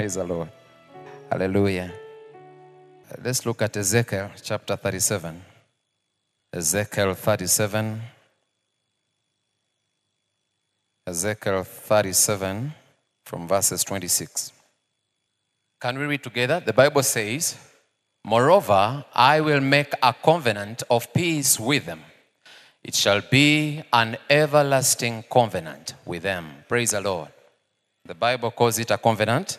Praise the Lord. Hallelujah. Let's look at Ezekiel chapter 37. Ezekiel 37. Ezekiel 37 from verses 26. Can we read together? The Bible says, Moreover, I will make a covenant of peace with them. It shall be an everlasting covenant with them. Praise the Lord. The Bible calls it a covenant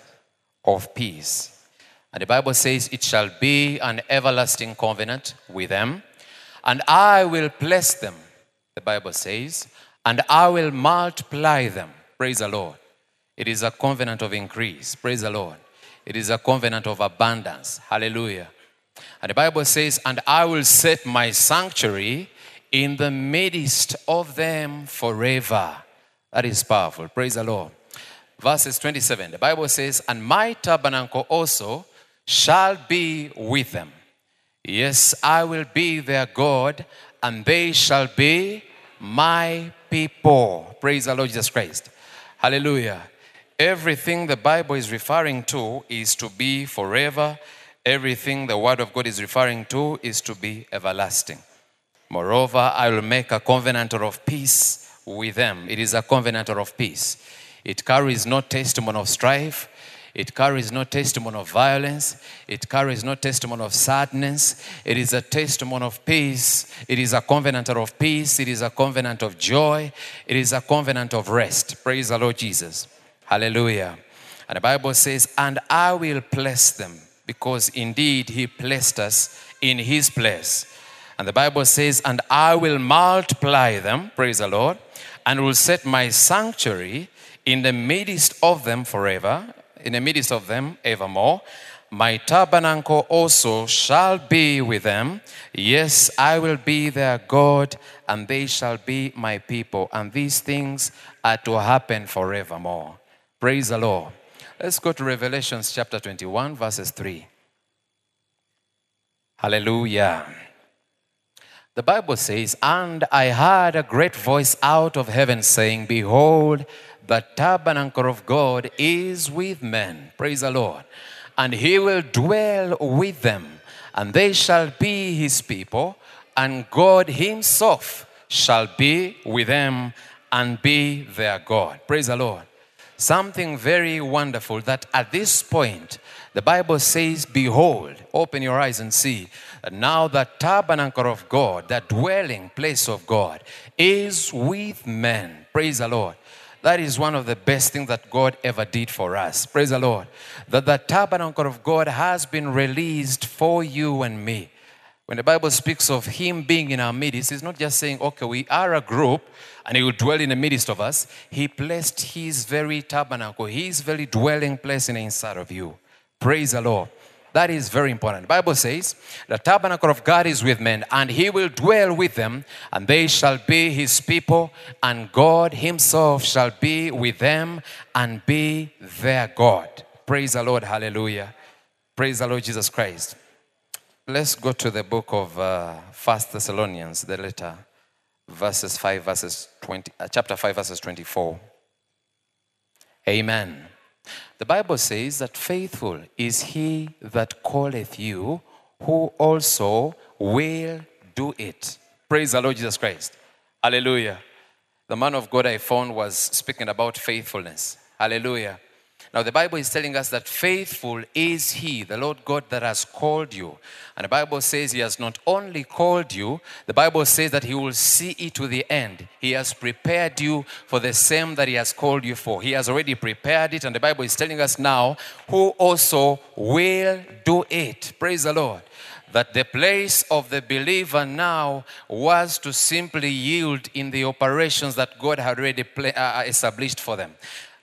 of peace. And the Bible says, It shall be an everlasting covenant with them. And I will bless them, the Bible says, and I will multiply them. Praise the Lord. It is a covenant of increase. Praise the Lord. It is a covenant of abundance. Hallelujah. And the Bible says, And I will set my sanctuary in the midst of them forever. That is powerful. Praise the Lord. Verses 27, the Bible says, And my tabernacle also shall be with them. Yes, I will be their God, and they shall be my people. Praise the Lord Jesus Christ. Hallelujah. Everything the Bible is referring to is to be forever. Everything the Word of God is referring to is to be everlasting. Moreover, I will make a covenant of peace with them. It is a covenant of peace. It carries no testimony of strife. It carries no testimony of violence. It carries no testimony of sadness. It is a testimony of peace. It is a covenant of peace. It is a covenant of joy. It is a covenant of rest. Praise the Lord Jesus. Hallelujah. And the Bible says, And I will bless them because indeed He blessed us in His place. And the Bible says, And I will multiply them, praise the Lord, and will set my sanctuary in the midst of them forever, in the midst of them evermore. My tabernacle also shall be with them. Yes, I will be their God, and they shall be my people. And these things are to happen forevermore. Praise the Lord. Let's go to Revelations chapter 21, verses 3. Hallelujah. The Bible says, And I heard a great voice out of heaven saying, Behold, the tabernacle of God is with men. Praise the Lord. And he will dwell with them, and they shall be his people, and God himself shall be with them and be their God. Praise the Lord. Something very wonderful that at this point, the Bible says, Behold, open your eyes and see now the tabernacle of God, the dwelling place of God, is with men. Praise the Lord. That is one of the best things that God ever did for us. Praise the Lord. That the tabernacle of God has been released for you and me. When the Bible speaks of Him being in our midst, it's not just saying, okay, we are a group and He will dwell in the midst of us. He placed His very tabernacle, His very dwelling place inside of you. Praise the Lord. That is very important. The Bible says, The tabernacle of God is with men, and he will dwell with them, and they shall be his people, and God himself shall be with them and be their God. Praise the Lord. Hallelujah. Praise the Lord Jesus Christ. Let's go to the book of uh, First Thessalonians, the letter, verses 5, verses 20, uh, chapter 5, verses 24. Amen. The Bible says that faithful is he that calleth you, who also will do it. Praise the Lord Jesus Christ. Hallelujah. The man of God I found was speaking about faithfulness. Hallelujah. Now, the Bible is telling us that faithful is He, the Lord God, that has called you. And the Bible says He has not only called you, the Bible says that He will see it to the end. He has prepared you for the same that He has called you for. He has already prepared it, and the Bible is telling us now who also will do it. Praise the Lord that the place of the believer now was to simply yield in the operations that God had already uh, established for them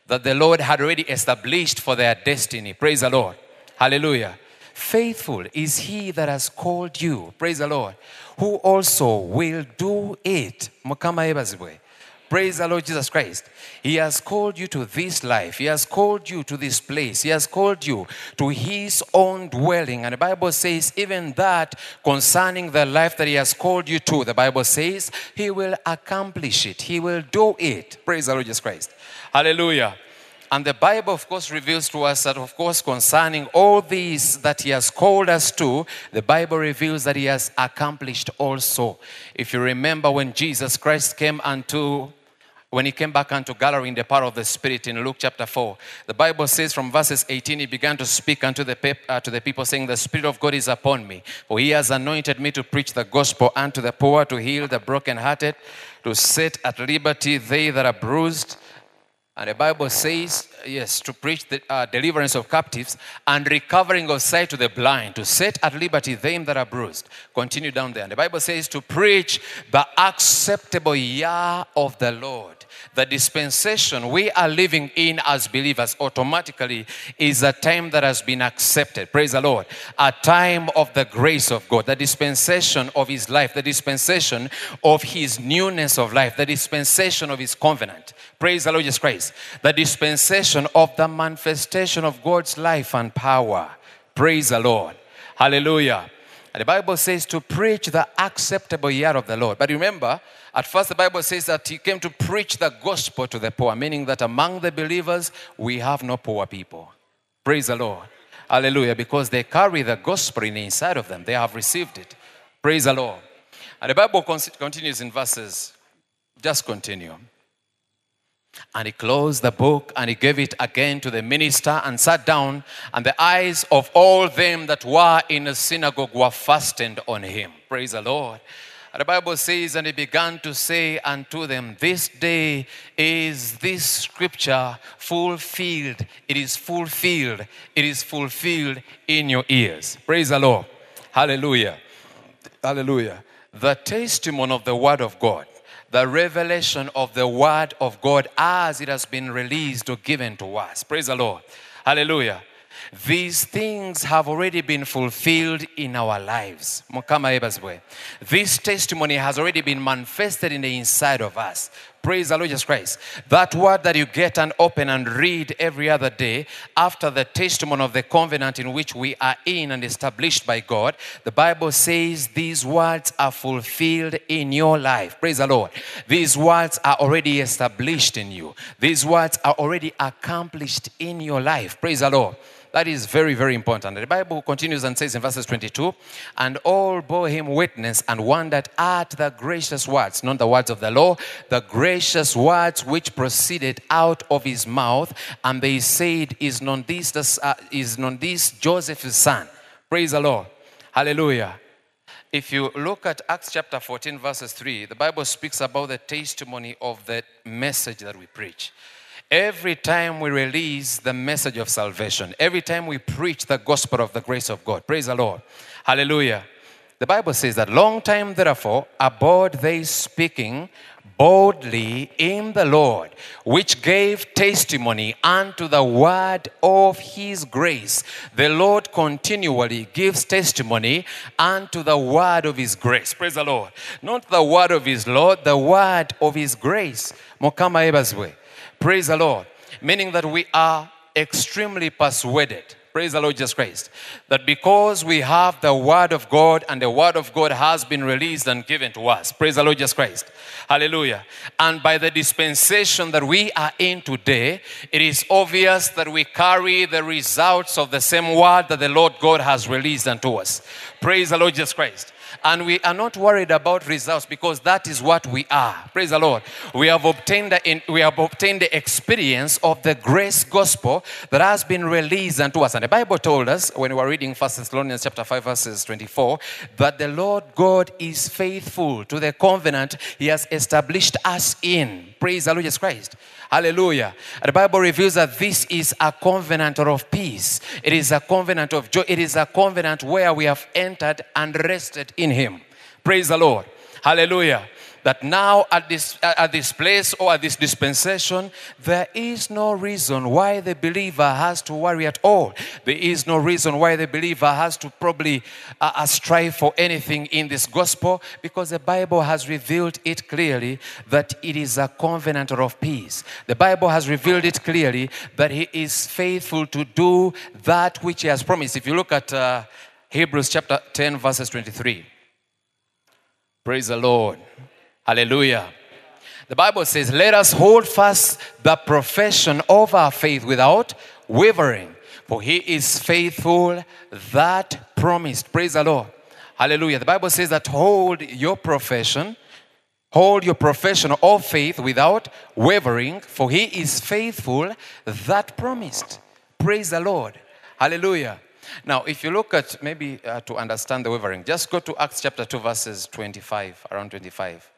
that the Lord had already established for their destiny. Praise the Lord. Hallelujah. Faithful is he that has called you. Praise the Lord. Who also will do it. Praise the Lord Jesus Christ. He has called you to this life. He has called you to this place. He has called you to His own dwelling. And the Bible says, even that concerning the life that He has called you to, the Bible says, He will accomplish it. He will do it. Praise the Lord Jesus Christ. Hallelujah. And the Bible, of course, reveals to us that, of course, concerning all these that He has called us to, the Bible reveals that He has accomplished also. If you remember when Jesus Christ came unto when he came back unto Galilee in the power of the Spirit in Luke chapter 4. The Bible says from verses 18, he began to speak unto the, pep, uh, to the people, saying, The Spirit of God is upon me, for he has anointed me to preach the gospel unto the poor, to heal the brokenhearted, to set at liberty they that are bruised. And the Bible says, yes, to preach the uh, deliverance of captives and recovering of sight to the blind, to set at liberty them that are bruised. Continue down there. And the Bible says to preach the acceptable year of the Lord the dispensation we are living in as believers automatically is a time that has been accepted. Praise the Lord. A time of the grace of God, the dispensation of His life, the dispensation of His newness of life, the dispensation of His covenant. Praise the Lord Jesus Christ. The dispensation of the manifestation of God's life and power. Praise the Lord. Hallelujah. And the Bible says to preach the acceptable year of the Lord. But remember, at first, the Bible says that he came to preach the gospel to the poor, meaning that among the believers, we have no poor people. Praise the Lord. Hallelujah. Because they carry the gospel in inside of them, they have received it. Praise the Lord. And the Bible continues in verses. Just continue. And he closed the book and he gave it again to the minister and sat down. And the eyes of all them that were in the synagogue were fastened on him. Praise the Lord. The Bible says, and he began to say unto them, This day is this scripture fulfilled. It is fulfilled. It is fulfilled in your ears. Praise the Lord. Hallelujah. Hallelujah. The testimony of the word of God, the revelation of the word of God as it has been released or given to us. Praise the Lord. Hallelujah. These things have already been fulfilled in our lives. This testimony has already been manifested in the inside of us. Praise the Lord Jesus Christ. That word that you get and open and read every other day after the testimony of the covenant in which we are in and established by God, the Bible says these words are fulfilled in your life. Praise the Lord. These words are already established in you, these words are already accomplished in your life. Praise the Lord. That is very, very important. The Bible continues and says in verses 22 And all bore him witness and wondered at the gracious words, not the words of the law, the gracious words which proceeded out of his mouth. And they said, Is not this, uh, is not this Joseph's son? Praise the Lord. Hallelujah. If you look at Acts chapter 14, verses 3, the Bible speaks about the testimony of the message that we preach. Every time we release the message of salvation, every time we preach the gospel of the grace of God, praise the Lord. Hallelujah. The Bible says that long time therefore abode they speaking boldly in the Lord, which gave testimony unto the word of his grace. The Lord continually gives testimony unto the word of his grace. Praise the Lord. Not the word of his Lord, the word of his grace. Mokama ebazwe. Praise the Lord. Meaning that we are extremely persuaded. Praise the Lord Jesus Christ. That because we have the Word of God and the Word of God has been released and given to us. Praise the Lord Jesus Christ. Hallelujah. And by the dispensation that we are in today, it is obvious that we carry the results of the same Word that the Lord God has released unto us. Praise the Lord Jesus Christ. And we are not worried about results because that is what we are. Praise the Lord. We have obtained the, we have obtained the experience of the grace gospel that has been released unto us. And the Bible told us when we were reading 1 Thessalonians chapter 5, verses 24, that the Lord God is faithful to the covenant he has established us in. Praise the Lord Jesus Christ. Hallelujah. The Bible reveals that this is a covenant of peace. It is a covenant of joy. It is a covenant where we have entered and rested in Him. Praise the Lord. Hallelujah that now at this, at this place or at this dispensation, there is no reason why the believer has to worry at all. There is no reason why the believer has to probably uh, strive for anything in this gospel because the Bible has revealed it clearly that it is a covenant of peace. The Bible has revealed it clearly that He is faithful to do that which He has promised. If you look at uh, Hebrews chapter 10, verses 23. Praise the Lord. Hallelujah. The Bible says, Let us hold fast the profession of our faith without wavering, for he is faithful that promised. Praise the Lord. Hallelujah. The Bible says that hold your profession, hold your profession of faith without wavering, for he is faithful that promised. Praise the Lord. Hallelujah. Now, if you look at maybe uh, to understand the wavering, just go to Acts chapter 2, verses 25, around 25.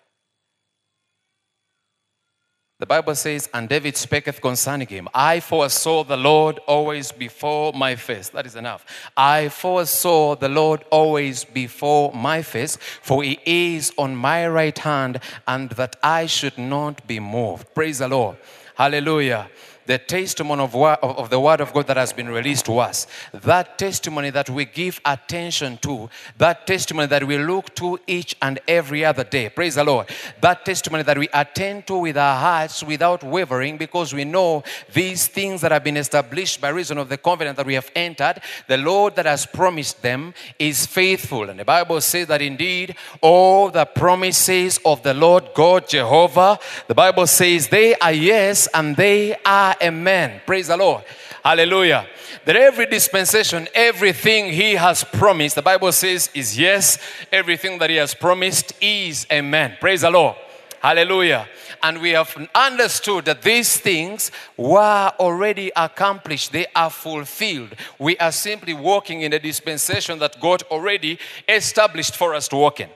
The Bible says, And David spaketh concerning him, I foresaw the Lord always before my face. That is enough. I foresaw the Lord always before my face, for he is on my right hand, and that I should not be moved. Praise the Lord. Hallelujah the testimony of, of the word of God that has been released to us, that testimony that we give attention to, that testimony that we look to each and every other day. Praise the Lord. That testimony that we attend to with our hearts without wavering because we know these things that have been established by reason of the covenant that we have entered, the Lord that has promised them is faithful. And the Bible says that indeed all the promises of the Lord God Jehovah, the Bible says they are yes and they are amen. Praise the Lord. Hallelujah. That every dispensation, everything He has promised, the Bible says is yes. Everything that He has promised is amen. Praise the Lord. Hallelujah. And we have understood that these things were already accomplished, they are fulfilled. We are simply walking in a dispensation that God already established for us to walk in.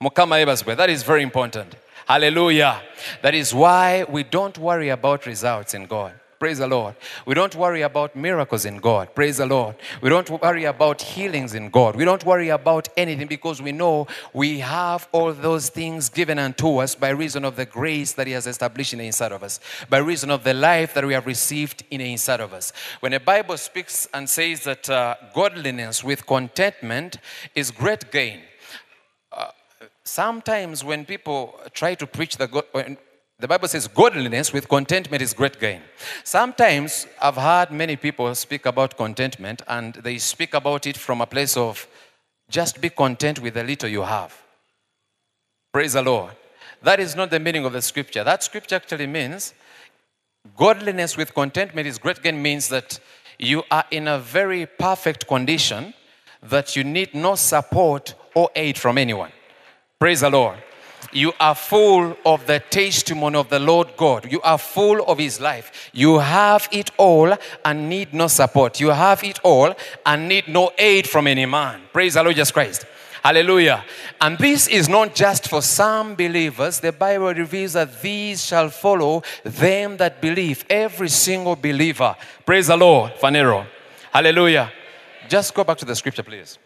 That is very important. Hallelujah. That is why we don't worry about results in God. Praise the Lord. We don't worry about miracles in God. Praise the Lord. We don't worry about healings in God. We don't worry about anything because we know we have all those things given unto us by reason of the grace that He has established in the inside of us, by reason of the life that we have received in the inside of us. When the Bible speaks and says that uh, godliness with contentment is great gain, uh, sometimes when people try to preach the God, the Bible says godliness with contentment is great gain. Sometimes I've heard many people speak about contentment and they speak about it from a place of just be content with the little you have. Praise the Lord. That is not the meaning of the scripture. That scripture actually means godliness with contentment is great gain means that you are in a very perfect condition that you need no support or aid from anyone. Praise the Lord. You are full of the testimony of the Lord God. You are full of His life. You have it all and need no support. You have it all and need no aid from any man. Praise the Lord Jesus Christ. Hallelujah. And this is not just for some believers. The Bible reveals that these shall follow them that believe. Every single believer. Praise the Lord. Fanero. Hallelujah. Just go back to the scripture, please.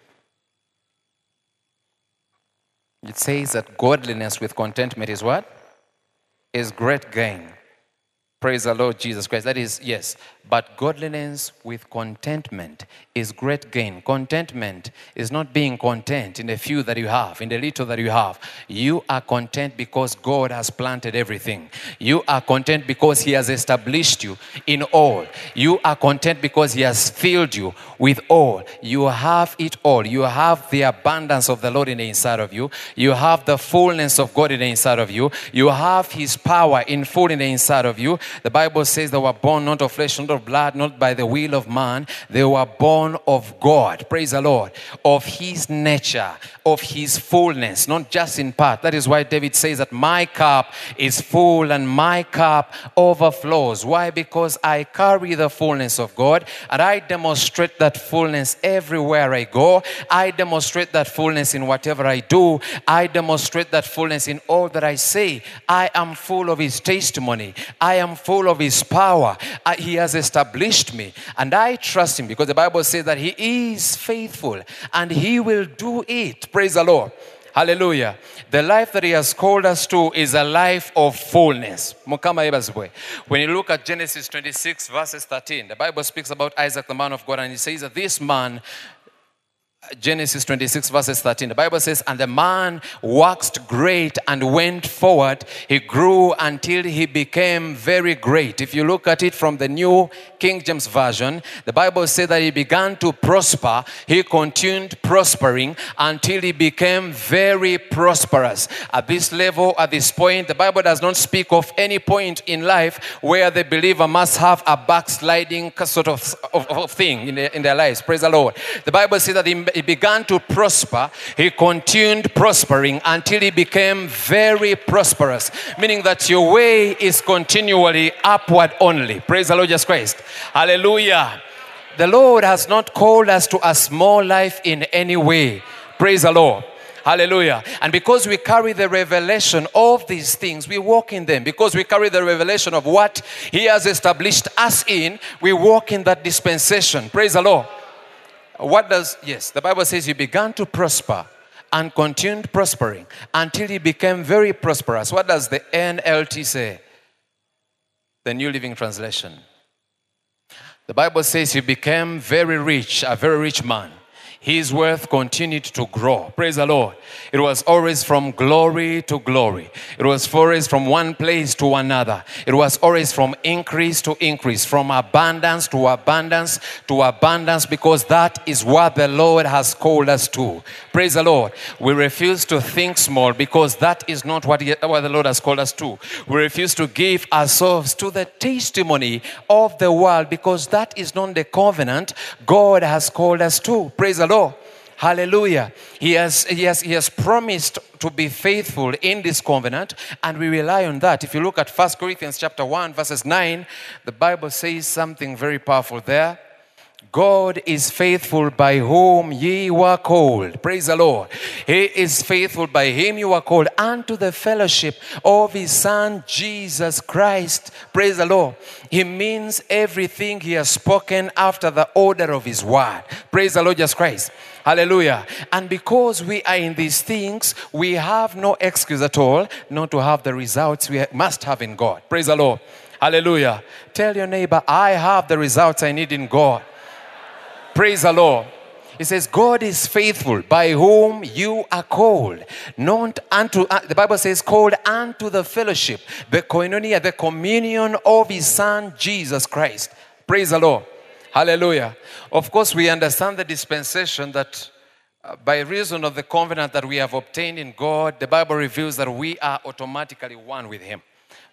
It says that godliness with contentment is what? Is great gain. Praise the Lord Jesus Christ. That is, yes, but godliness with contentment is great gain. Contentment is not being content in the few that you have, in the little that you have. You are content because God has planted everything. You are content because He has established you in all. You are content because He has filled you with all. You have it all. You have the abundance of the Lord in the inside of you. You have the fullness of God in the inside of you. You have His power in full in the inside of you. The Bible says they were born not of flesh, not of blood, not by the will of man. They were born of God. Praise the Lord. Of his nature, of his fullness, not just in part. That is why David says that my cup is full and my cup overflows. Why? Because I carry the fullness of God and I demonstrate that fullness everywhere I go. I demonstrate that fullness in whatever I do. I demonstrate that fullness in all that I say. I am full of his testimony. I am full of his power. He has established me and I trust him because the Bible says that he is faithful and he will do it. Praise the Lord. Hallelujah. The life that He has called us to is a life of fullness. When you look at Genesis 26, verses 13, the Bible speaks about Isaac, the man of God, and he says that this man Genesis 26, verses 13. The Bible says, And the man waxed great and went forward. He grew until he became very great. If you look at it from the New King James Version, the Bible says that he began to prosper. He continued prospering until he became very prosperous. At this level, at this point, the Bible does not speak of any point in life where the believer must have a backsliding sort of, of, of thing in their, in their lives. Praise the Lord. The Bible says that he he began to prosper, he continued prospering until he became very prosperous, meaning that your way is continually upward only. Praise the Lord Jesus Christ. Hallelujah. The Lord has not called us to a small life in any way. Praise the Lord. Hallelujah. And because we carry the revelation of these things, we walk in them. Because we carry the revelation of what He has established us in, we walk in that dispensation. Praise the Lord. What does, yes, the Bible says he began to prosper and continued prospering until he became very prosperous. What does the NLT say? The New Living Translation. The Bible says he became very rich, a very rich man his worth continued to grow. Praise the Lord. It was always from glory to glory. It was always from one place to another. It was always from increase to increase, from abundance to abundance to abundance, because that is what the Lord has called us to. Praise the Lord. We refuse to think small because that is not what, he, what the Lord has called us to. We refuse to give ourselves to the testimony of the world because that is not the covenant God has called us to. Praise the Lord. Hallelujah. He has, he, has, he has promised to be faithful in this covenant, and we rely on that. If you look at 1 Corinthians chapter 1, verses 9, the Bible says something very powerful there. God is faithful by whom ye were called. Praise the Lord. He is faithful by him you were called unto the fellowship of his Son Jesus Christ. Praise the Lord. He means everything he has spoken after the order of his word. Praise the Lord Jesus Christ. Hallelujah. And because we are in these things, we have no excuse at all not to have the results we must have in God. Praise the Lord. Hallelujah. Tell your neighbor, I have the results I need in God. Praise the Lord. He says, God is faithful by whom you are called. Not unto, uh, the Bible says, called unto the fellowship, the koinonia, the communion of his Son, Jesus Christ. Praise the Lord. Hallelujah. Of course, we understand the dispensation that uh, by reason of the covenant that we have obtained in God, the Bible reveals that we are automatically one with Him.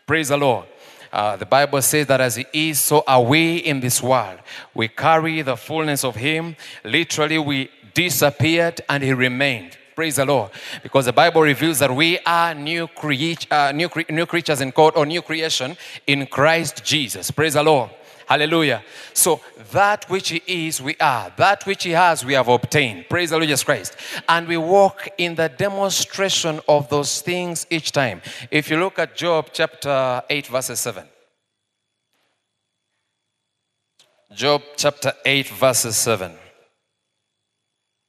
Praise the Lord. Uh, the Bible says that as He is, so are we in this world. We carry the fullness of Him. Literally, we disappeared and He remained. Praise the Lord. Because the Bible reveals that we are new, crea- uh, new, cre- new creatures in God or new creation in Christ Jesus. Praise the Lord. Hallelujah. So that which He is, we are. That which He has, we have obtained. Praise the Lord Jesus Christ. And we walk in the demonstration of those things each time. If you look at Job chapter 8, verses 7. Job chapter 8, verses 7.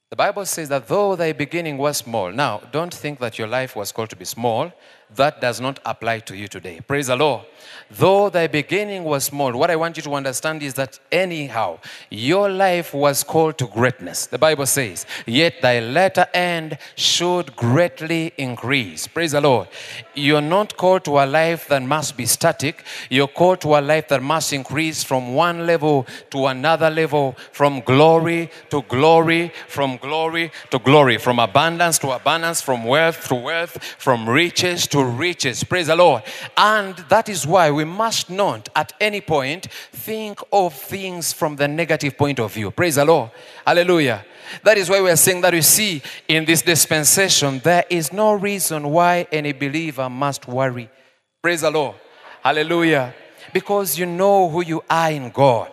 The Bible says that though thy beginning was small, now don't think that your life was called to be small. That does not apply to you today. Praise the Lord. Though thy beginning was small, what I want you to understand is that anyhow, your life was called to greatness. The Bible says, yet thy latter end should greatly increase. Praise the Lord. You're not called to a life that must be static. You're called to a life that must increase from one level to another level, from glory to glory, from glory to glory, from abundance to abundance, from wealth to wealth, from riches to riches. Praise the Lord. And that is why we must not at any point think of things from the negative point of view. Praise the Lord. Hallelujah. That is why we are saying that you see in this dispensation, there is no reason why any believer must worry. Praise the Lord. Hallelujah. Because you know who you are in God.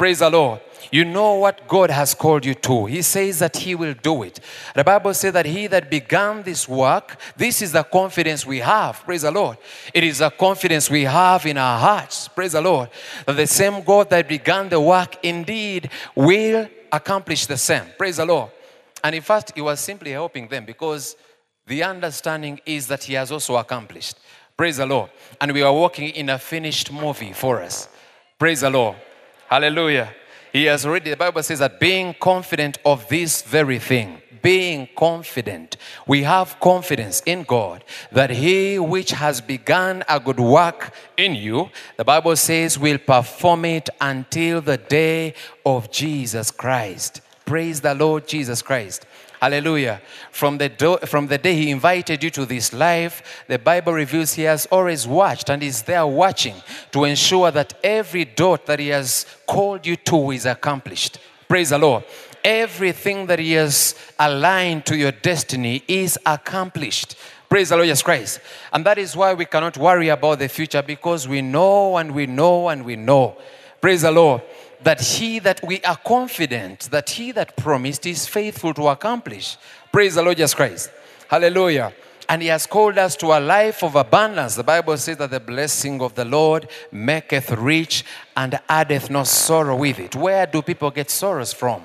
Praise the Lord. You know what God has called you to. He says that He will do it. The Bible says that He that began this work, this is the confidence we have. Praise the Lord. It is a confidence we have in our hearts. Praise the Lord. That the same God that began the work indeed will accomplish the same. Praise the Lord. And in fact, He was simply helping them because the understanding is that He has also accomplished. Praise the Lord. And we are working in a finished movie for us. Praise the Lord. Hallelujah. He has already, the Bible says that being confident of this very thing, being confident, we have confidence in God that He which has begun a good work in you, the Bible says, will perform it until the day of Jesus Christ. Praise the Lord Jesus Christ. Hallelujah. From the, do- from the day he invited you to this life, the Bible reveals he has always watched and is there watching to ensure that every dot that he has called you to is accomplished. Praise the Lord. Everything that he has aligned to your destiny is accomplished. Praise the Lord Jesus Christ. And that is why we cannot worry about the future because we know and we know and we know. Praise the Lord that he that we are confident that he that promised is faithful to accomplish. Praise the Lord Jesus Christ. Hallelujah. And he has called us to a life of abundance. The Bible says that the blessing of the Lord maketh rich and addeth no sorrow with it. Where do people get sorrows from?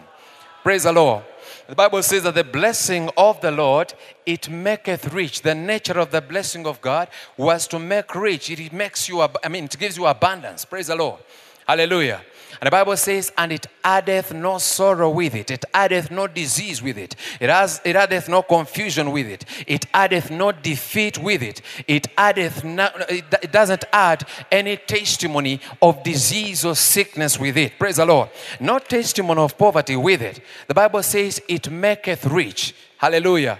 Praise the Lord. The Bible says that the blessing of the Lord, it maketh rich. The nature of the blessing of God was to make rich. It makes you, I mean, it gives you abundance. Praise the Lord. Hallelujah. And the Bible says, and it addeth no sorrow with it. It addeth no disease with it. It, has, it addeth no confusion with it. It addeth no defeat with it. It addeth no, it doesn't add any testimony of disease or sickness with it. Praise the Lord. No testimony of poverty with it. The Bible says, it maketh rich. Hallelujah.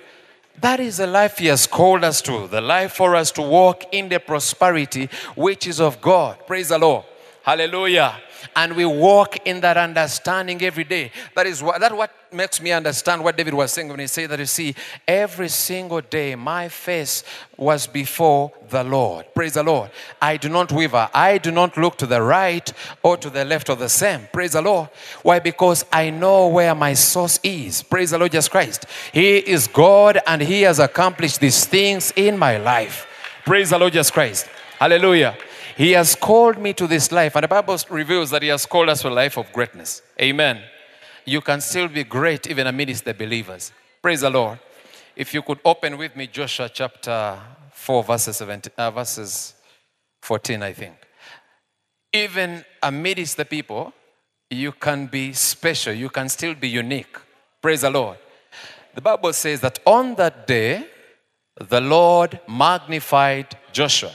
That is the life He has called us to, the life for us to walk in the prosperity which is of God. Praise the Lord. Hallelujah and we walk in that understanding every day. That is what, that what makes me understand what David was saying when he said that you see, every single day my face was before the Lord. Praise the Lord. I do not waver. I do not look to the right or to the left of the same. Praise the Lord. Why? Because I know where my source is. Praise the Lord Jesus Christ. He is God and He has accomplished these things in my life. Praise the Lord Jesus Christ. Hallelujah. He has called me to this life, and the Bible reveals that He has called us to a life of greatness. Amen. You can still be great even amidst the believers. Praise the Lord. If you could open with me Joshua chapter 4, verses, 17, uh, verses 14, I think. Even amidst the people, you can be special, you can still be unique. Praise the Lord. The Bible says that on that day, the Lord magnified Joshua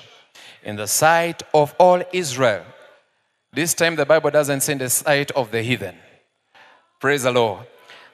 in the sight of all Israel. This time the Bible doesn't say in the sight of the heathen. Praise the Lord.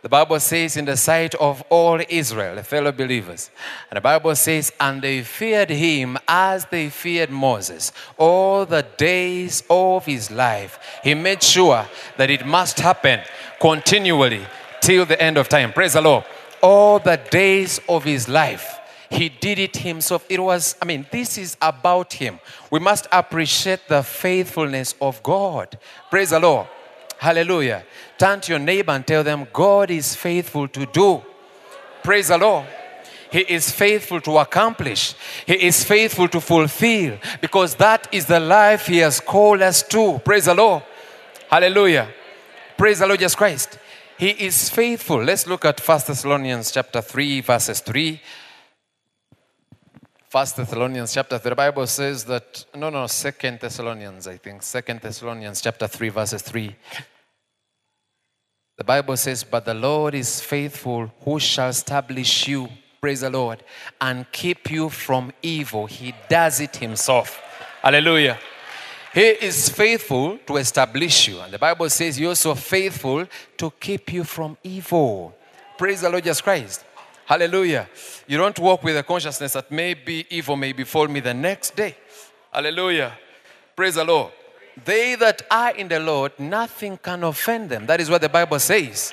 The Bible says in the sight of all Israel, the fellow believers. And the Bible says, and they feared him as they feared Moses all the days of his life. He made sure that it must happen continually till the end of time. Praise the Lord. All the days of his life. He did it himself. It was, I mean, this is about him. We must appreciate the faithfulness of God. Praise the Lord. Hallelujah. Turn to your neighbor and tell them, God is faithful to do. Praise the Lord. He is faithful to accomplish. He is faithful to fulfill because that is the life He has called us to. Praise the Lord. Hallelujah. Praise the Lord Jesus Christ. He is faithful. Let's look at 1 Thessalonians chapter 3, verses 3 First Thessalonians chapter 3, the Bible says that, no, no, Second Thessalonians, I think. Second Thessalonians chapter 3, verses 3. The Bible says, But the Lord is faithful, who shall establish you, praise the Lord, and keep you from evil. He does it himself. Hallelujah. He is faithful to establish you. And the Bible says, You're so faithful to keep you from evil. Praise the Lord Jesus Christ. Hallelujah. You don't walk with a consciousness that maybe evil may befall me the next day. Hallelujah. Praise the Lord. They that are in the Lord, nothing can offend them. That is what the Bible says.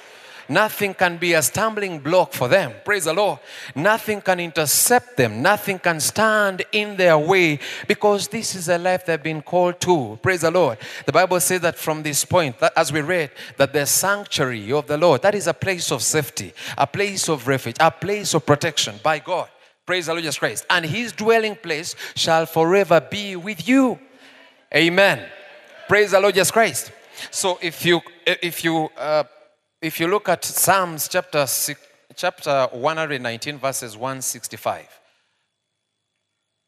Nothing can be a stumbling block for them. Praise the Lord. Nothing can intercept them. Nothing can stand in their way because this is a life they've been called to. Praise the Lord. The Bible says that from this point, as we read, that the sanctuary of the Lord, that is a place of safety, a place of refuge, a place of protection by God. Praise the Lord Jesus Christ. And his dwelling place shall forever be with you. Amen. Praise the Lord Jesus Christ. So if you if you uh, if you look at Psalms chapter, chapter 119, verses 165,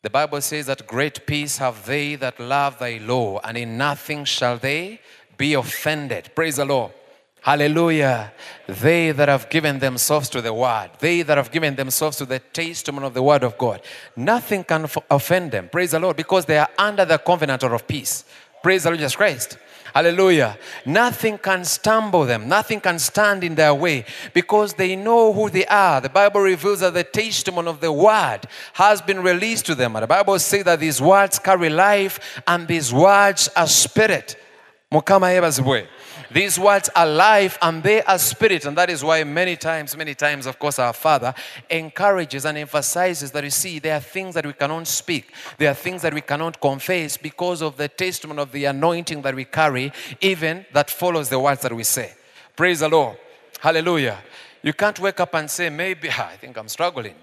the Bible says that great peace have they that love thy law, and in nothing shall they be offended. Praise the Lord. Hallelujah. They that have given themselves to the word, they that have given themselves to the testimony of the word of God, nothing can offend them. Praise the Lord, because they are under the covenant of peace. Praise the Lord Jesus Christ. Hallelujah. Nothing can stumble them, nothing can stand in their way because they know who they are. The Bible reveals that the testimony of the word has been released to them. And the Bible says that these words carry life and these words are spirit. Mukama yebazibwe. These words are life and they are spirit. And that is why many times, many times, of course, our Father encourages and emphasizes that you see, there are things that we cannot speak, there are things that we cannot confess because of the testimony of the anointing that we carry, even that follows the words that we say. Praise the Lord. Hallelujah. You can't wake up and say, maybe, I think I'm struggling.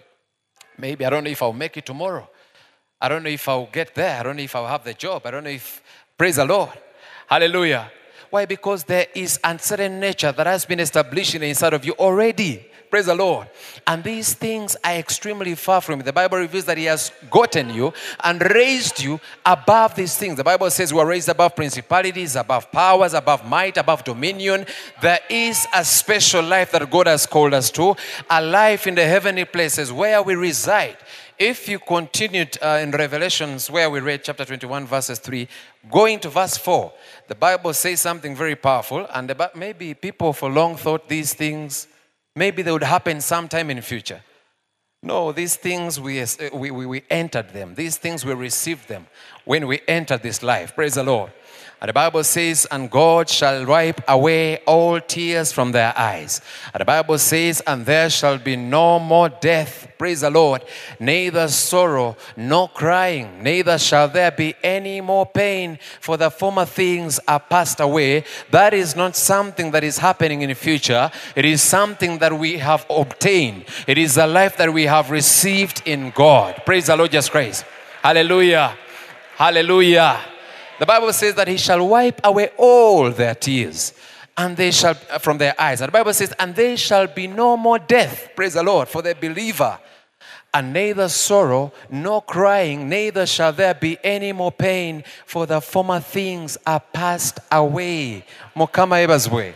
Maybe I don't know if I'll make it tomorrow. I don't know if I'll get there. I don't know if I'll have the job. I don't know if, praise the Lord. Hallelujah. Why? Because there is uncertain nature that has been established inside of you already. Praise the Lord. And these things are extremely far from you. The Bible reveals that He has gotten you and raised you above these things. The Bible says we are raised above principalities, above powers, above might, above dominion. There is a special life that God has called us to, a life in the heavenly places where we reside. If you continued uh, in Revelations, where we read chapter 21, verses 3, going to verse 4, the Bible says something very powerful, and about maybe people for long thought these things, maybe they would happen sometime in future. No, these things we, we, we, we entered them. These things we received them when we entered this life. Praise the Lord. And the Bible says, and God shall wipe away all tears from their eyes. And the Bible says, and there shall be no more death. Praise the Lord. Neither sorrow, nor crying, neither shall there be any more pain, for the former things are passed away. That is not something that is happening in the future. It is something that we have obtained. It is a life that we have received in God. Praise the Lord Jesus Christ. Hallelujah. Hallelujah. The Bible says that he shall wipe away all their tears and they shall from their eyes. And the Bible says, and there shall be no more death. Praise the Lord for the believer. And neither sorrow nor crying, neither shall there be any more pain, for the former things are passed away. Mukama ebazwe.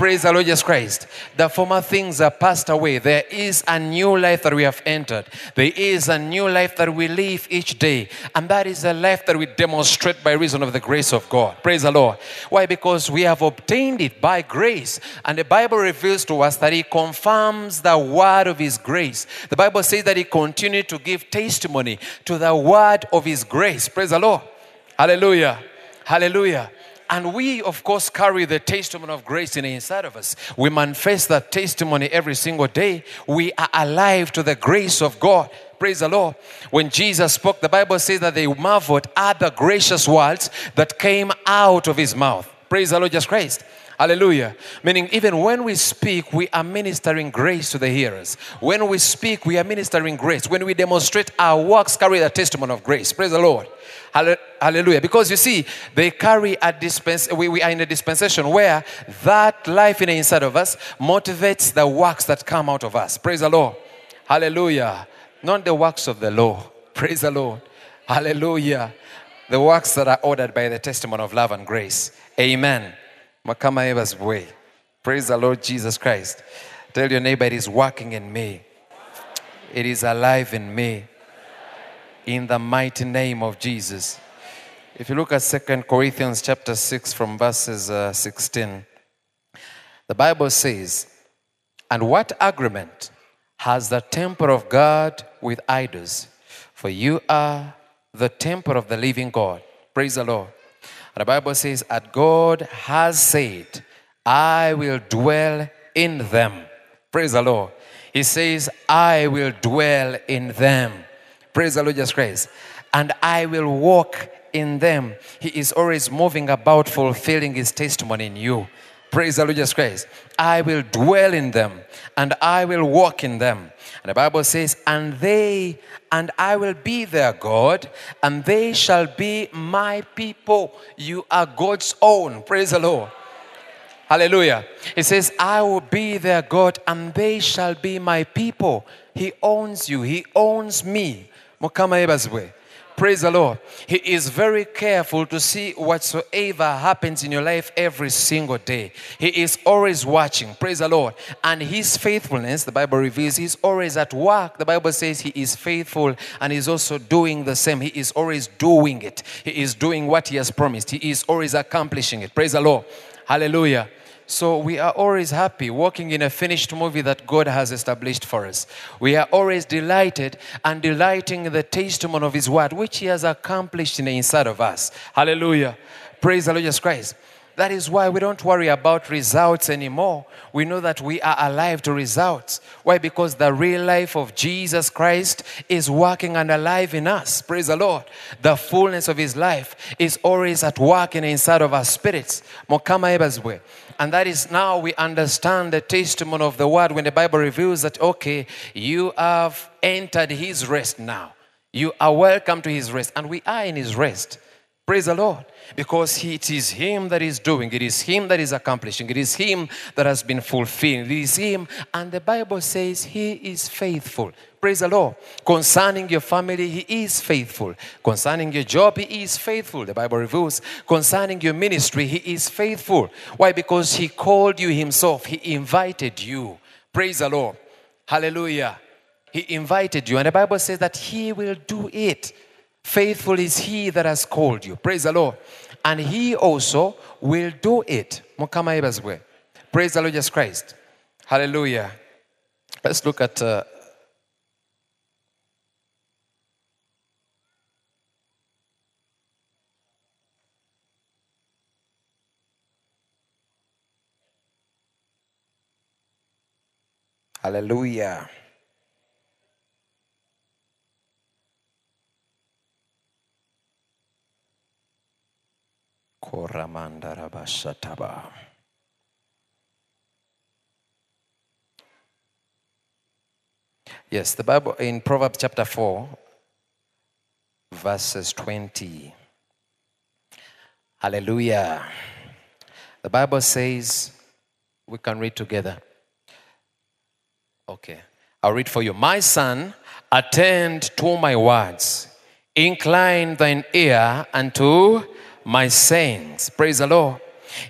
Praise the Lord Jesus Christ. The former things are passed away. There is a new life that we have entered. There is a new life that we live each day. And that is a life that we demonstrate by reason of the grace of God. Praise the Lord. Why? Because we have obtained it by grace. And the Bible reveals to us that He confirms the word of His grace. The Bible says that He continued to give testimony to the word of His grace. Praise the Lord. Hallelujah. Hallelujah. And we, of course, carry the testimony of grace in inside of us. We manifest that testimony every single day. We are alive to the grace of God. Praise the Lord. When Jesus spoke, the Bible says that they marveled at the gracious words that came out of his mouth. Praise the Lord Jesus Christ. Hallelujah. Meaning, even when we speak, we are ministering grace to the hearers. When we speak, we are ministering grace. When we demonstrate our works, carry the testimony of grace. Praise the Lord. Hallelujah. Because you see, they carry a dispens. We, we are in a dispensation where that life in the inside of us motivates the works that come out of us. Praise the Lord. Hallelujah. Not the works of the law. Praise the Lord. Hallelujah. The works that are ordered by the testimony of love and grace. Amen. Mukama ebazwe. Praise the Lord Jesus Christ. Tell your neighbor it is working in me. It is alive in me in the mighty name of Jesus. If you look at Second Corinthians chapter 6 from verses uh, 16, the Bible says, And what agreement has the temple of God with idols? For you are the temple of the living God. Praise the Lord. The Bible says, And God has said, I will dwell in them. Praise the Lord. He says, I will dwell in them. Praise the Lord Jesus Christ. And I will walk in them. He is always moving about, fulfilling his testimony in you. Praise the Lord Jesus Christ. I will dwell in them and I will walk in them. And the Bible says, and they, and I will be their God, and they shall be my people. You are God's own. Praise the Lord. Hallelujah. He says, I will be their God, and they shall be my people. He owns you, He owns me. Mukama ebazwe. Praise the Lord. He is very careful to see whatsoever happens in your life every single day. He is always watching. Praise the Lord. And his faithfulness, the Bible reveals, he's always at work. The Bible says he is faithful and he's also doing the same. He is always doing it. He is doing what he has promised. He is always accomplishing it. Praise the Lord. Hallelujah. So we are always happy walking in a finished movie that God has established for us. We are always delighted and delighting in the testimony of His word, which He has accomplished in the inside of us. Hallelujah. Praise the Lord Jesus Christ. That is why we don't worry about results anymore. We know that we are alive to results. Why? Because the real life of Jesus Christ is working and alive in us. Praise the Lord. The fullness of His life is always at work in the inside of our spirits. And that is now we understand the testimony of the word when the Bible reveals that, okay, you have entered His rest now. You are welcome to His rest. And we are in His rest. Praise the Lord. Because he, it is Him that is doing, it is Him that is accomplishing, it is Him that has been fulfilled, it is Him. And the Bible says He is faithful. Praise the Lord. Concerning your family, He is faithful. Concerning your job, He is faithful. The Bible reveals. Concerning your ministry, He is faithful. Why? Because He called you Himself, He invited you. Praise the Lord. Hallelujah. He invited you. And the Bible says that He will do it. Faithful is he that has called you. Praise the Lord. And he also will do it. Praise the Lord Jesus Christ. Hallelujah. Let's look at. Uh, Hallelujah. Yes, the Bible in Proverbs chapter 4, verses 20. Hallelujah. The Bible says, we can read together. Okay, I'll read for you. My son, attend to my words, incline thine ear unto my sayings. Praise the Lord.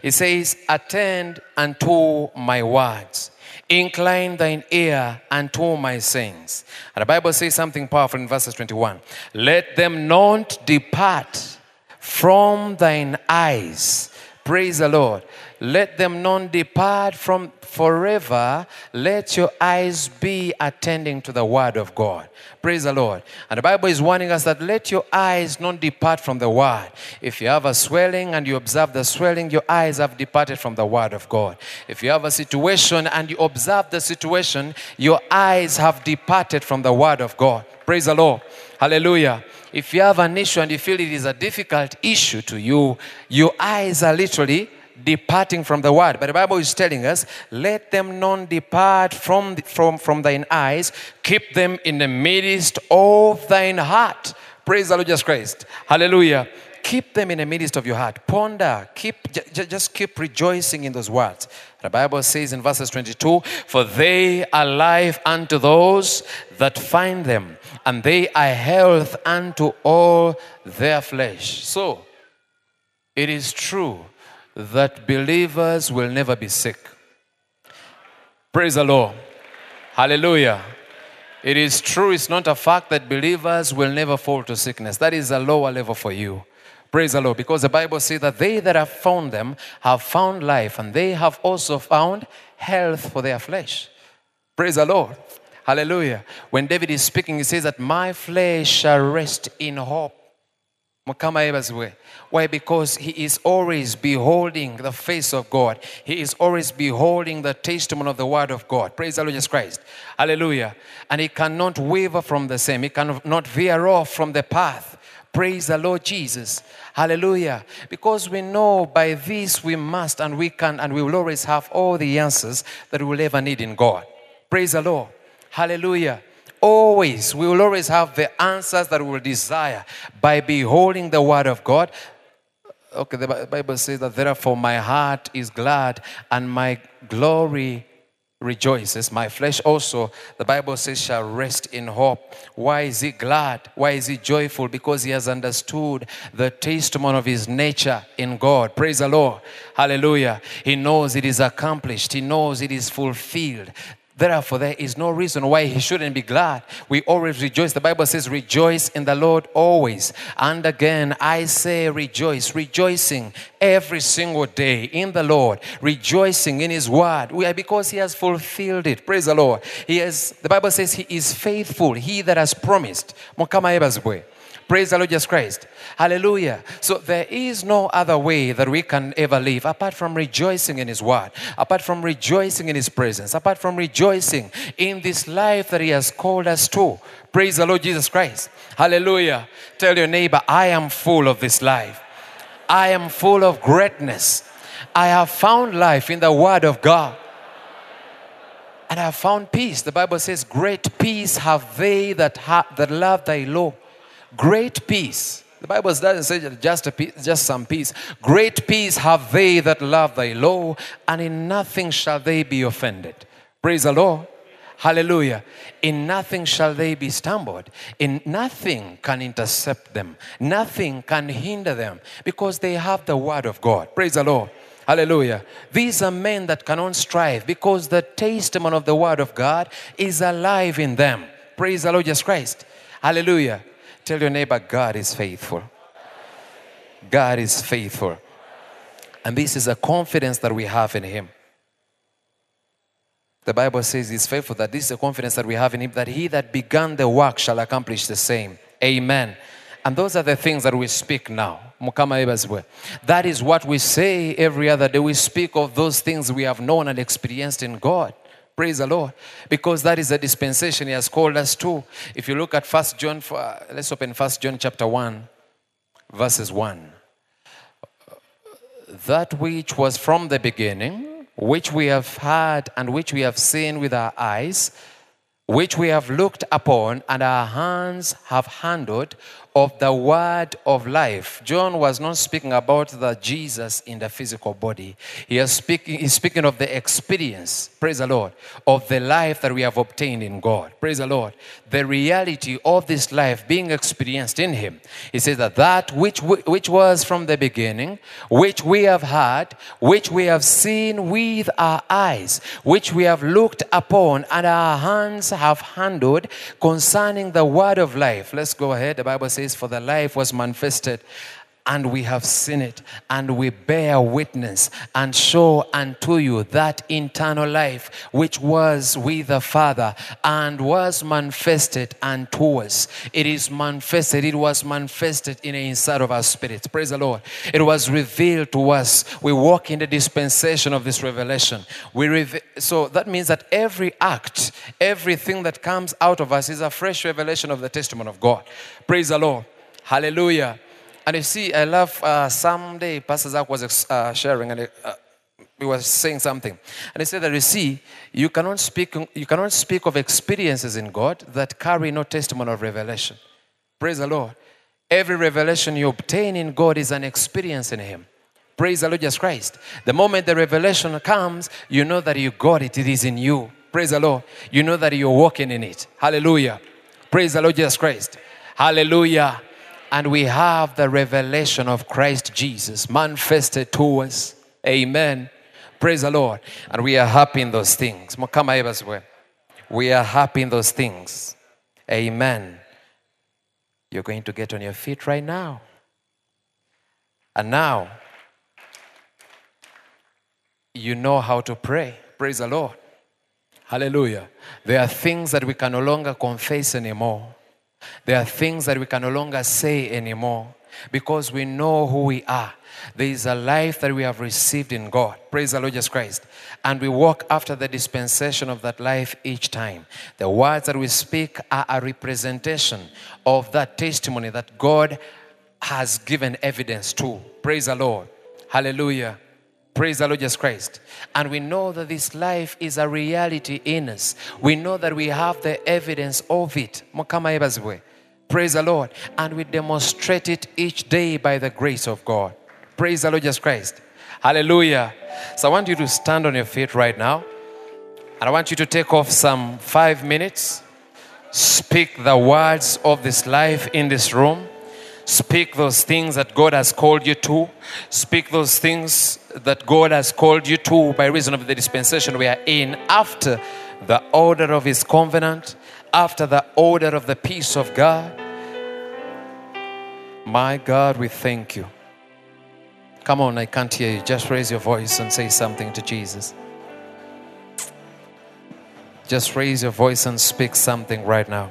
He says, Attend unto my words. Incline thine ear unto my sayings. And the Bible says something powerful in verses 21. Let them not depart from thine eyes. Praise the Lord. Let them not depart from forever. Let your eyes be attending to the word of God. Praise the Lord. And the Bible is warning us that let your eyes not depart from the word. If you have a swelling and you observe the swelling, your eyes have departed from the word of God. If you have a situation and you observe the situation, your eyes have departed from the word of God. Praise the Lord. Hallelujah. If you have an issue and you feel it is a difficult issue to you, your eyes are literally departing from the word. But the Bible is telling us, let them not depart from, the, from, from thine eyes, keep them in the midst of thine heart. Praise the Lord Jesus Christ. Hallelujah. Keep them in the midst of your heart. Ponder. Keep just keep rejoicing in those words. The Bible says in verses 22, For they are life unto those that find them, and they are health unto all their flesh. So it is true that believers will never be sick. Praise the Lord. Hallelujah. It is true, it's not a fact that believers will never fall to sickness. That is a lower level for you. Praise the Lord. Because the Bible says that they that have found them have found life, and they have also found health for their flesh. Praise the Lord. Hallelujah. When David is speaking, he says that my flesh shall rest in hope. Why? Because he is always beholding the face of God. He is always beholding the testimony of the word of God. Praise the Lord Jesus Christ. Hallelujah. And he cannot waver from the same. He cannot veer off from the path. Praise the Lord Jesus. Hallelujah. Because we know by this we must and we can and we will always have all the answers that we will ever need in God. Praise the Lord. Hallelujah. Always, we will always have the answers that we will desire by beholding the Word of God. Okay, the Bible says that therefore my heart is glad and my glory rejoices. My flesh also, the Bible says, shall rest in hope. Why is he glad? Why is he joyful? Because he has understood the testimony of his nature in God. Praise the Lord. Hallelujah. He knows it is accomplished, he knows it is fulfilled. Therefore, there is no reason why he shouldn't be glad. We always rejoice. The Bible says, Rejoice in the Lord always. And again, I say, Rejoice, rejoicing every single day in the Lord, rejoicing in his word. We are because he has fulfilled it. Praise the Lord. He has, the Bible says, He is faithful, he that has promised. Praise the Lord Jesus Christ. Hallelujah. So there is no other way that we can ever live apart from rejoicing in His Word, apart from rejoicing in His presence, apart from rejoicing in this life that He has called us to. Praise the Lord Jesus Christ. Hallelujah. Tell your neighbor, I am full of this life. I am full of greatness. I have found life in the Word of God. And I have found peace. The Bible says, Great peace have they that, ha- that love thy law Great peace. The Bible doesn't say just, peace, just some peace. Great peace have they that love thy law, and in nothing shall they be offended. Praise the Lord. Hallelujah. In nothing shall they be stumbled. In nothing can intercept them. Nothing can hinder them because they have the word of God. Praise the Lord. Hallelujah. These are men that cannot strive because the testimony of the word of God is alive in them. Praise the Lord Jesus Christ. Hallelujah. Tell your neighbor, God is faithful. God is faithful. And this is a confidence that we have in Him. The Bible says He's faithful, that this is a confidence that we have in Him, that He that began the work shall accomplish the same. Amen. And those are the things that we speak now. That is what we say every other day. We speak of those things we have known and experienced in God. Praise the Lord. Because that is a dispensation He has called us to. If you look at First John, for uh, let's open First John chapter 1, verses 1. That which was from the beginning, which we have heard and which we have seen with our eyes, which we have looked upon and our hands have handled of the word of life. John was not speaking about the Jesus in the physical body. He is speaking, he's speaking of the experience, praise the Lord, of the life that we have obtained in God. Praise the Lord. The reality of this life being experienced in Him. He says that that which, which was from the beginning, which we have heard, which we have seen with our eyes, which we have looked upon, and our hands have handled concerning the word of life. Let's go ahead. The Bible says, says, For the life was manifested, and we have seen it, and we bear witness and show unto you that internal life which was with the Father and was manifested unto us. It is manifested, it was manifested in the inside of our spirits. Praise the Lord. It was revealed to us. We walk in the dispensation of this revelation. We rev- so that means that every act, everything that comes out of us is a fresh revelation of the testimony of God. Praise the Lord. Hallelujah. And you see, I love uh, someday Pastor Zach was uh, sharing and uh, he was saying something. And he said that you see, you cannot, speak, you cannot speak of experiences in God that carry no testimony of revelation. Praise the Lord. Every revelation you obtain in God is an experience in Him. Praise the Lord Jesus Christ. The moment the revelation comes, you know that you got it, it is in you. Praise the Lord. You know that you're walking in it. Hallelujah. Praise the Lord Jesus Christ. Hallelujah and we have the revelation of Christ Jesus manifested to us. Amen. Praise the Lord. And we are happy in those things. We are happy in those things. Amen. You're going to get on your feet right now. And now, you know how to pray. Praise the Lord. Hallelujah. There are things that we can no longer confess anymore. There are things that we can no longer say anymore because we know who we are. There is a life that we have received in God. Praise the Lord Jesus Christ. And we walk after the dispensation of that life each time. The words that we speak are a representation of that testimony that God has given evidence to. Praise the Lord. Hallelujah. Praise the Lord Jesus Christ. And we know that this life is a reality in us. We know that we have the evidence of it. Praise the Lord. And we demonstrate it each day by the grace of God. Praise the Lord Jesus Christ. Hallelujah. So I want you to stand on your feet right now. And I want you to take off some five minutes. Speak the words of this life in this room. Speak those things that God has called you to. Speak those things that God has called you to by reason of the dispensation we are in after the order of His covenant, after the order of the peace of God. My God, we thank you. Come on, I can't hear you. Just raise your voice and say something to Jesus. Just raise your voice and speak something right now.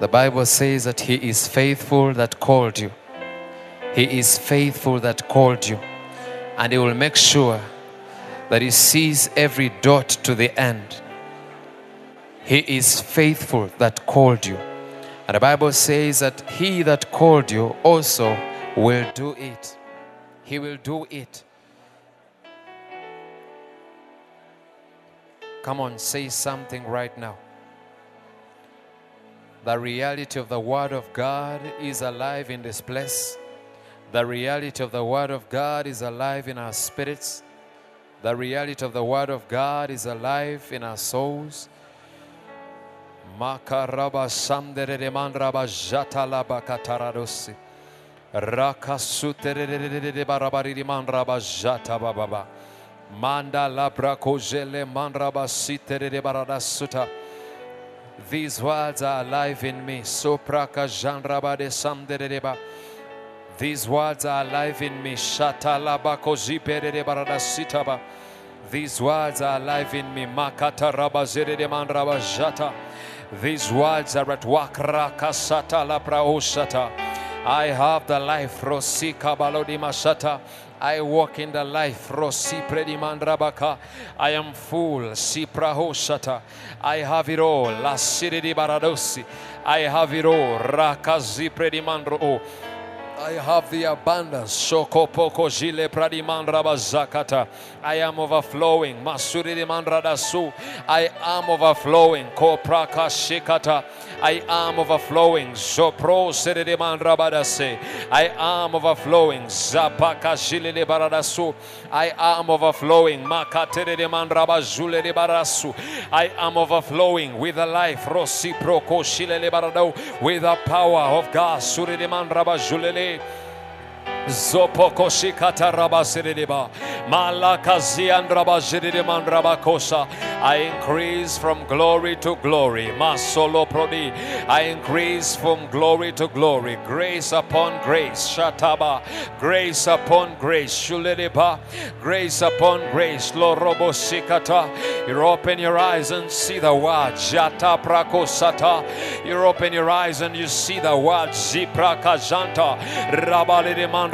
The Bible says that He is faithful that called you. He is faithful that called you. And He will make sure that He sees every dot to the end. He is faithful that called you. And the Bible says that He that called you also will do it. He will do it. Come on, say something right now. The reality of the Word of God is alive in this place. The reality of the Word of God is alive in our spirits. The reality of the Word of God is alive in our souls. Makaraba samdere de mandraba jatala bakataradosi. Rakasutere de barabari de mandraba jata bababa. Manda labra kojele mandraba sitere de baradasuta. These words are alive in me. These words are alive in me. These words are alive in me. Makata rabazere de. These words are at work. Rakasata la praoshata. I have the life. Rosika balodima shata. I walk in the life. Rosi predimandrabaka. I am full. Siprahoshata. I have it all. La siridi baradosi. I have it all. Rakazi predimandro. I have the abundance. Shokopoko jile pradimandraba zakata. I am overflowing. Masuri mandradasu. I am overflowing. Kopraka shikata. I am overflowing. So Zopro serede mandrabadase. I am overflowing. Zapaka jile baradasu. I am overflowing. Makatere de mandraba jule de barasu. I am overflowing with the life. Rosiproko shile de barado. With the power of God. Suri de mandraba julele. Zopoko shikata raba siridiba. Malakazi andraba jiridiman rabakosa. I increase from glory to glory. Masolo prodi. I increase from glory to glory. Grace upon grace. Shataba. Grace upon grace. Shulidiba. Grace upon grace. Lorobo shikata. You open your eyes and see the word. Jata prakosata. You open your eyes and you see the word. Ziprakajanta. Rabalidiman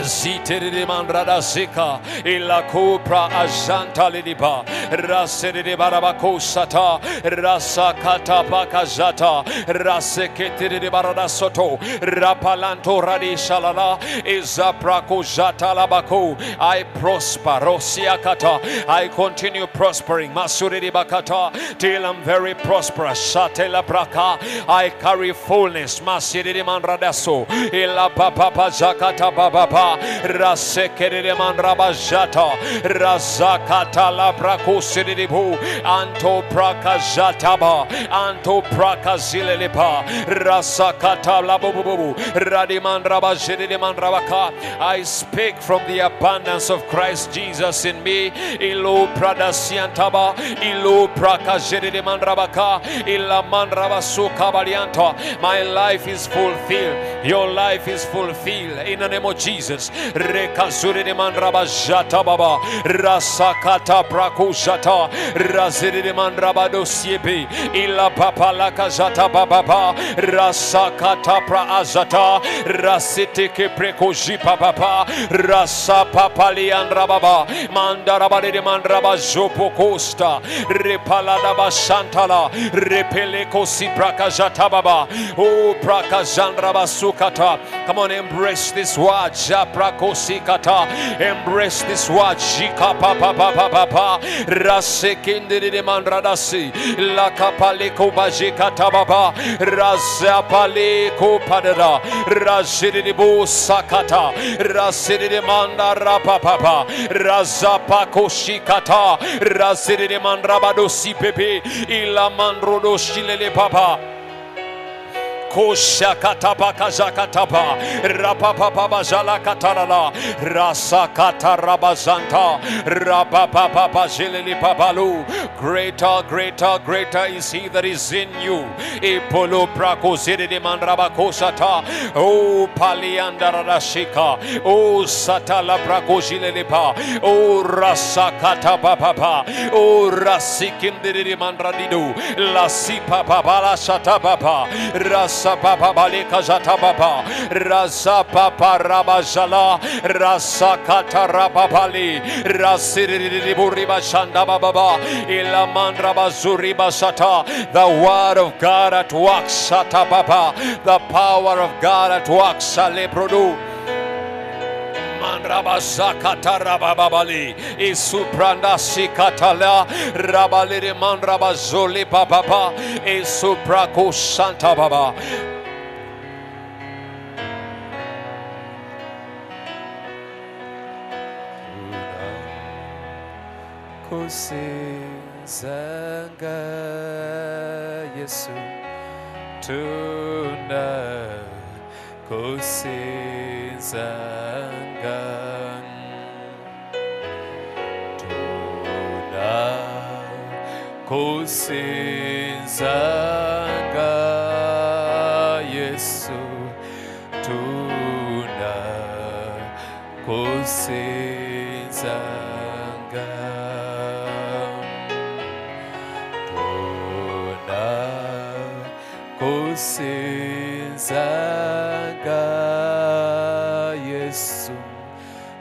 Zitiri mandrada zika ila kupra ajanta lidiba rasiri barabako sata rasa kata pakazata raseketiri barada soto rapalanto radi shalala izaprako jata labako I prosper rosia kata I continue prospering. Masuri bakata till I'm very prosperous. Shatela braka I carry fullness. Masiri mandradaso ila papa zakata baba rasekere mandrabajata razakata la prakusiribu anto prakajataba anto prakazilelipa rasakata la bububu radimandrabajiri mandrabaka I speak from the abundance of Christ Jesus in me. Ilu pradasiantaba ilu prakajiri mandrabaka illa mandrabasuka my life is fulfilled. Your life is fulfilled in the name of Jesus. Rekazuri de mandraba jata baba. Rasakata prakushata. Raziri de mandraba dosiepe. Ila papa la kazata baba ba. Rasakata pra azata. Rasite ke prekoji papa pa. Rasa papa liandra baba. Mandaraba de mandraba zopo costa. Repalada basantala. Repele kosi prakajata baba. Oh prakazandra basukata. Come on, embrace this word. Embrace this word. Jika papa papa papa. Rasekindiri de mandradasi. La kapaleko bajikata baba. Razapaleko padada. Bo sakata. Razidi de manda rapapapa. Razapako shikata. Razidi de mandrabado si pepe. Ila mandrodo shilele papa. Koshakatapa kazakatapa rapapapa zalakatalala rasakatarabazanta. Rapapapa zilili papalu greater greater greater is he that is in you. Ipolo prako ziridi mandraba kosata o oh, paliandarashika o oh, satala prako zililipa o oh, rasakatapapa o rasikindiri mandradidu lasipa babala satapapa rasa papa balika zata papa rasa papa rabajala rasa kata rababali rasiri buriba shanda baba ila mandra basata the word of God at work sata the power of God at work sale produ mandrabazakata rababali isupranda sikatala rabaliri mandrabazoli papa isuprako santa baba kusizanga yesu. Tuna kusizanga tuna kusizanga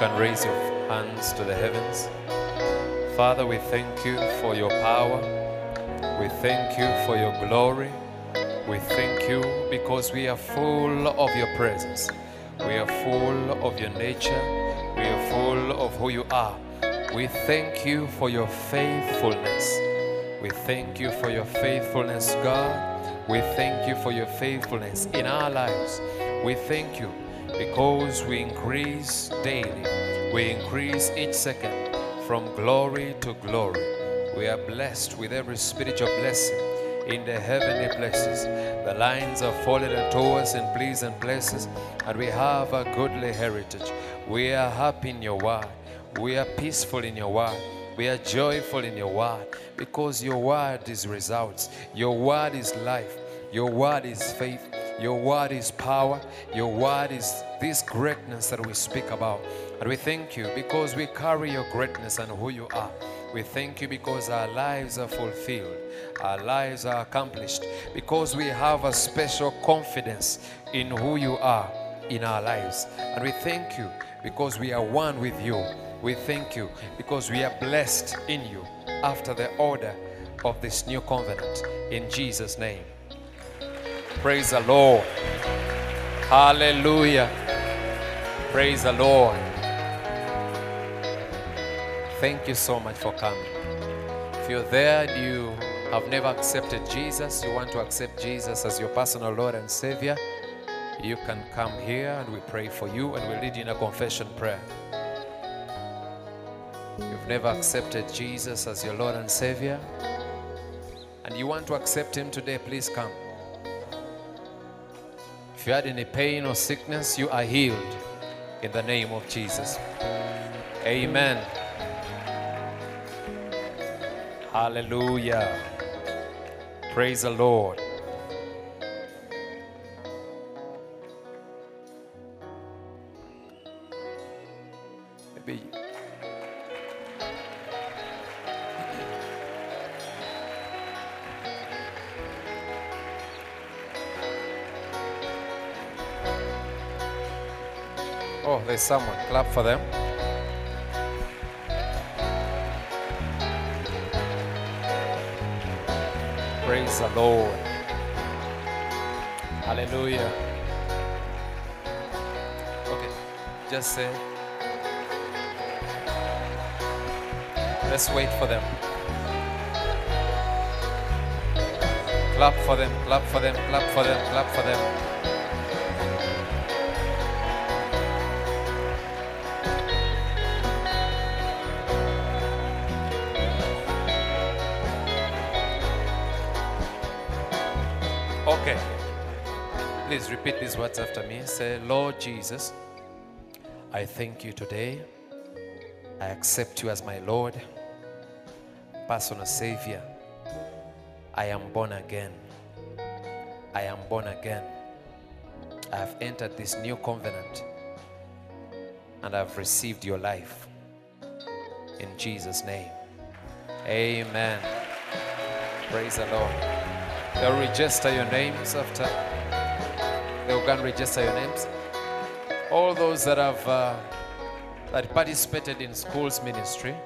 can, raise your hands to the heavens. Father, we thank you for your power. We thank you for your glory. We thank you because we are full of your presence. We are full of your nature. We are full of who you are. We thank you for your faithfulness. We thank you for your faithfulness, God. We thank you for your faithfulness in our lives. We thank you because we increase daily. We increase each second from glory to glory. We are blessed with every spiritual blessing in the heavenly places. The lines are falling unto us in pleasant places, and we have a goodly heritage. We are happy in your word. We are peaceful in your word. We are joyful in your word because your word is results. Your word is life. Your word is faith. Your word is power. Your word is this greatness that we speak about. And we thank you because we carry your greatness and who you are. We thank you because our lives are fulfilled. Our lives are accomplished because we have a special confidence in who you are in our lives. And we thank you because we are one with you. We thank you because we are blessed in you after the order of this new covenant. In Jesus' name. Praise the Lord. Hallelujah. Praise the Lord. Thank you so much for coming. If you're there and you have never accepted Jesus, you want to accept Jesus as your personal Lord and Savior, you can come here and we pray for you and we lead you in a confession prayer. You've never accepted Jesus as your Lord and Savior, and you want to accept Him today, please come. If you had any pain or sickness, you are healed in the name of Jesus. Amen. Hallelujah. Praise the Lord. Maybe there's someone. Clap for them. Praise the Lord. Hallelujah. Okay, just say. Let's wait for them. Clap for them, clap for them, clap for them, clap for them. These words after me. Say, Lord Jesus, I thank you today. I accept you as my Lord, personal Savior. I am born again. I am born again. I have entered this new covenant and I've received your life. In Jesus' name. Amen. Praise the Lord. They'll register your names after. Go and register your names. All those that have uh, that participated in schools ministry,